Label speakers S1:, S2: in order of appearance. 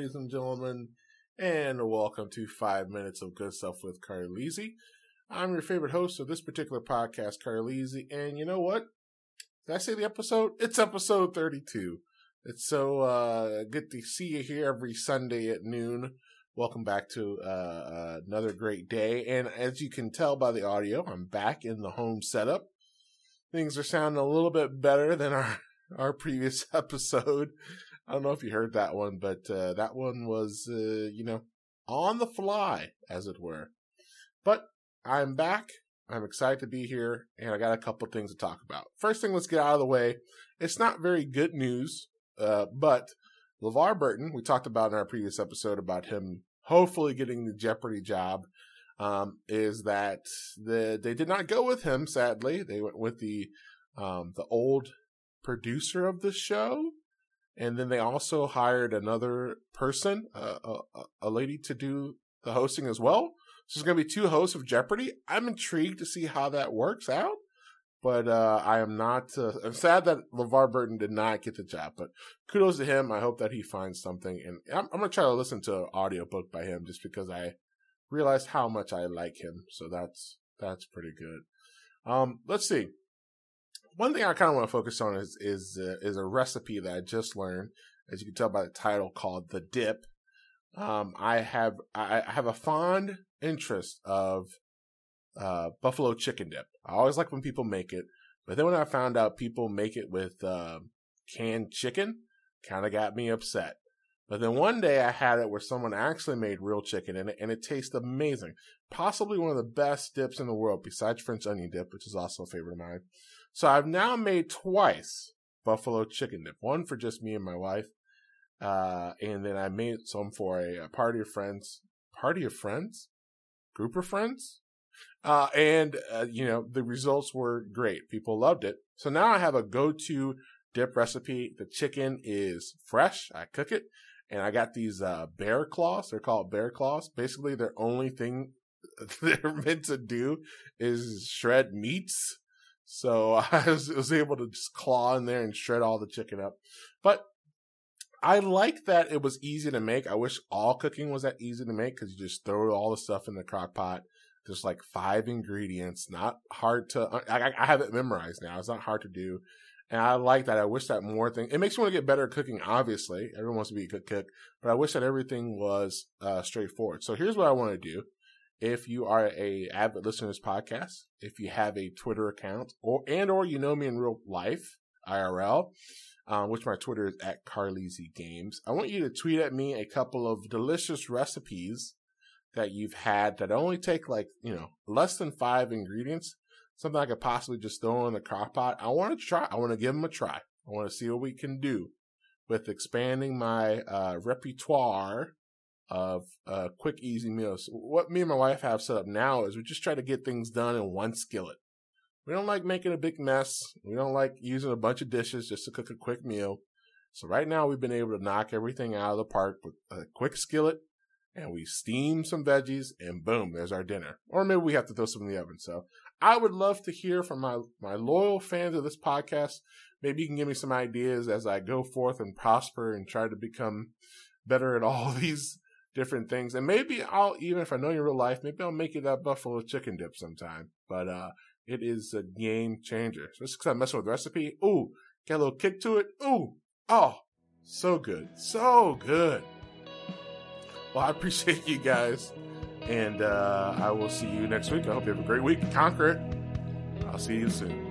S1: Ladies and gentlemen, and welcome to Five Minutes of Good Stuff with Carlisi. I'm your favorite host of this particular podcast, Carlisi, and you know what? Did I say the episode? It's episode 32. It's so uh, good to see you here every Sunday at noon. Welcome back to uh, uh, another great day. And as you can tell by the audio, I'm back in the home setup. Things are sounding a little bit better than our, our previous episode. I don't know if you heard that one, but uh, that one was, uh, you know, on the fly, as it were. But I'm back. I'm excited to be here, and I got a couple things to talk about. First thing, let's get out of the way. It's not very good news, uh, but LeVar Burton, we talked about in our previous episode about him hopefully getting the Jeopardy job, um, is that the they did not go with him. Sadly, they went with the um, the old producer of the show and then they also hired another person, a, a lady, to do the hosting as well. So there's going to be two hosts of Jeopardy. I'm intrigued to see how that works out, but uh, I am not. Uh, I'm sad that LeVar Burton did not get the job, but kudos to him. I hope that he finds something, and I'm, I'm going to try to listen to an audiobook by him just because I realized how much I like him. So that's that's pretty good. Um, let's see one thing I kind of want to focus on is is uh, is a recipe that I just learned, as you can tell by the title, called the dip. Um, I have I have a fond interest of uh, buffalo chicken dip. I always like when people make it, but then when I found out people make it with uh, canned chicken, kind of got me upset. But then one day I had it where someone actually made real chicken in it, and it tastes amazing. Possibly one of the best dips in the world, besides French onion dip, which is also a favorite of mine. So I've now made twice buffalo chicken dip. One for just me and my wife, uh, and then I made some for a, a, party of friends. Party of friends, group of friends, uh, and uh, you know the results were great. People loved it. So now I have a go-to dip recipe. The chicken is fresh. I cook it, and I got these uh, bear claws. They're called bear claws. Basically, their only thing they're meant to do is shred meats so I was, was, able to just claw in there and shred all the chicken up. But I like that it was easy to make. I wish all cooking was that easy to make because you just throw all the stuff in the crock pot. Just like five ingredients, not hard to. I, I have it memorized now. It's not hard to do. And I like that. I wish that more thing. It makes me want to get better at cooking. Obviously, everyone wants to be a good cook, but I wish that everything was uh, straightforward. So here's what I want to do. If you are a avid listener to this podcast, if you have a Twitter account, or and or you know me in real life, IRL, um, which my Twitter is at Carlisi Games, I want you to tweet at me a couple of delicious recipes that you've had that only take like you know less than five ingredients, something I could possibly just throw in the crock pot. I want to try. I want to give them a try. I want to see what we can do with expanding my uh, repertoire of uh, quick, easy meals. What me and my wife have set up now is we just try to get things done in one skillet. We don't like making a big mess. We don't like using a bunch of dishes just to cook a quick meal. So right now we've been able to knock everything out of the park with a quick skillet and we steam some veggies and boom, there's our dinner. Or maybe we have to throw some in the oven. So I would love to hear from my, my loyal fans of this podcast. Maybe you can give me some ideas as I go forth and prosper and try to become better at all these different things. And maybe I'll, even if I know you in real life, maybe I'll make you that buffalo chicken dip sometime. But, uh, it is a game changer. So just because I'm messing with the recipe, ooh, get a little kick to it. Ooh, oh, so good. So good. Well, I appreciate you guys. And uh, I will see you next week. I hope you have a great week. Conquer it. I'll see you soon.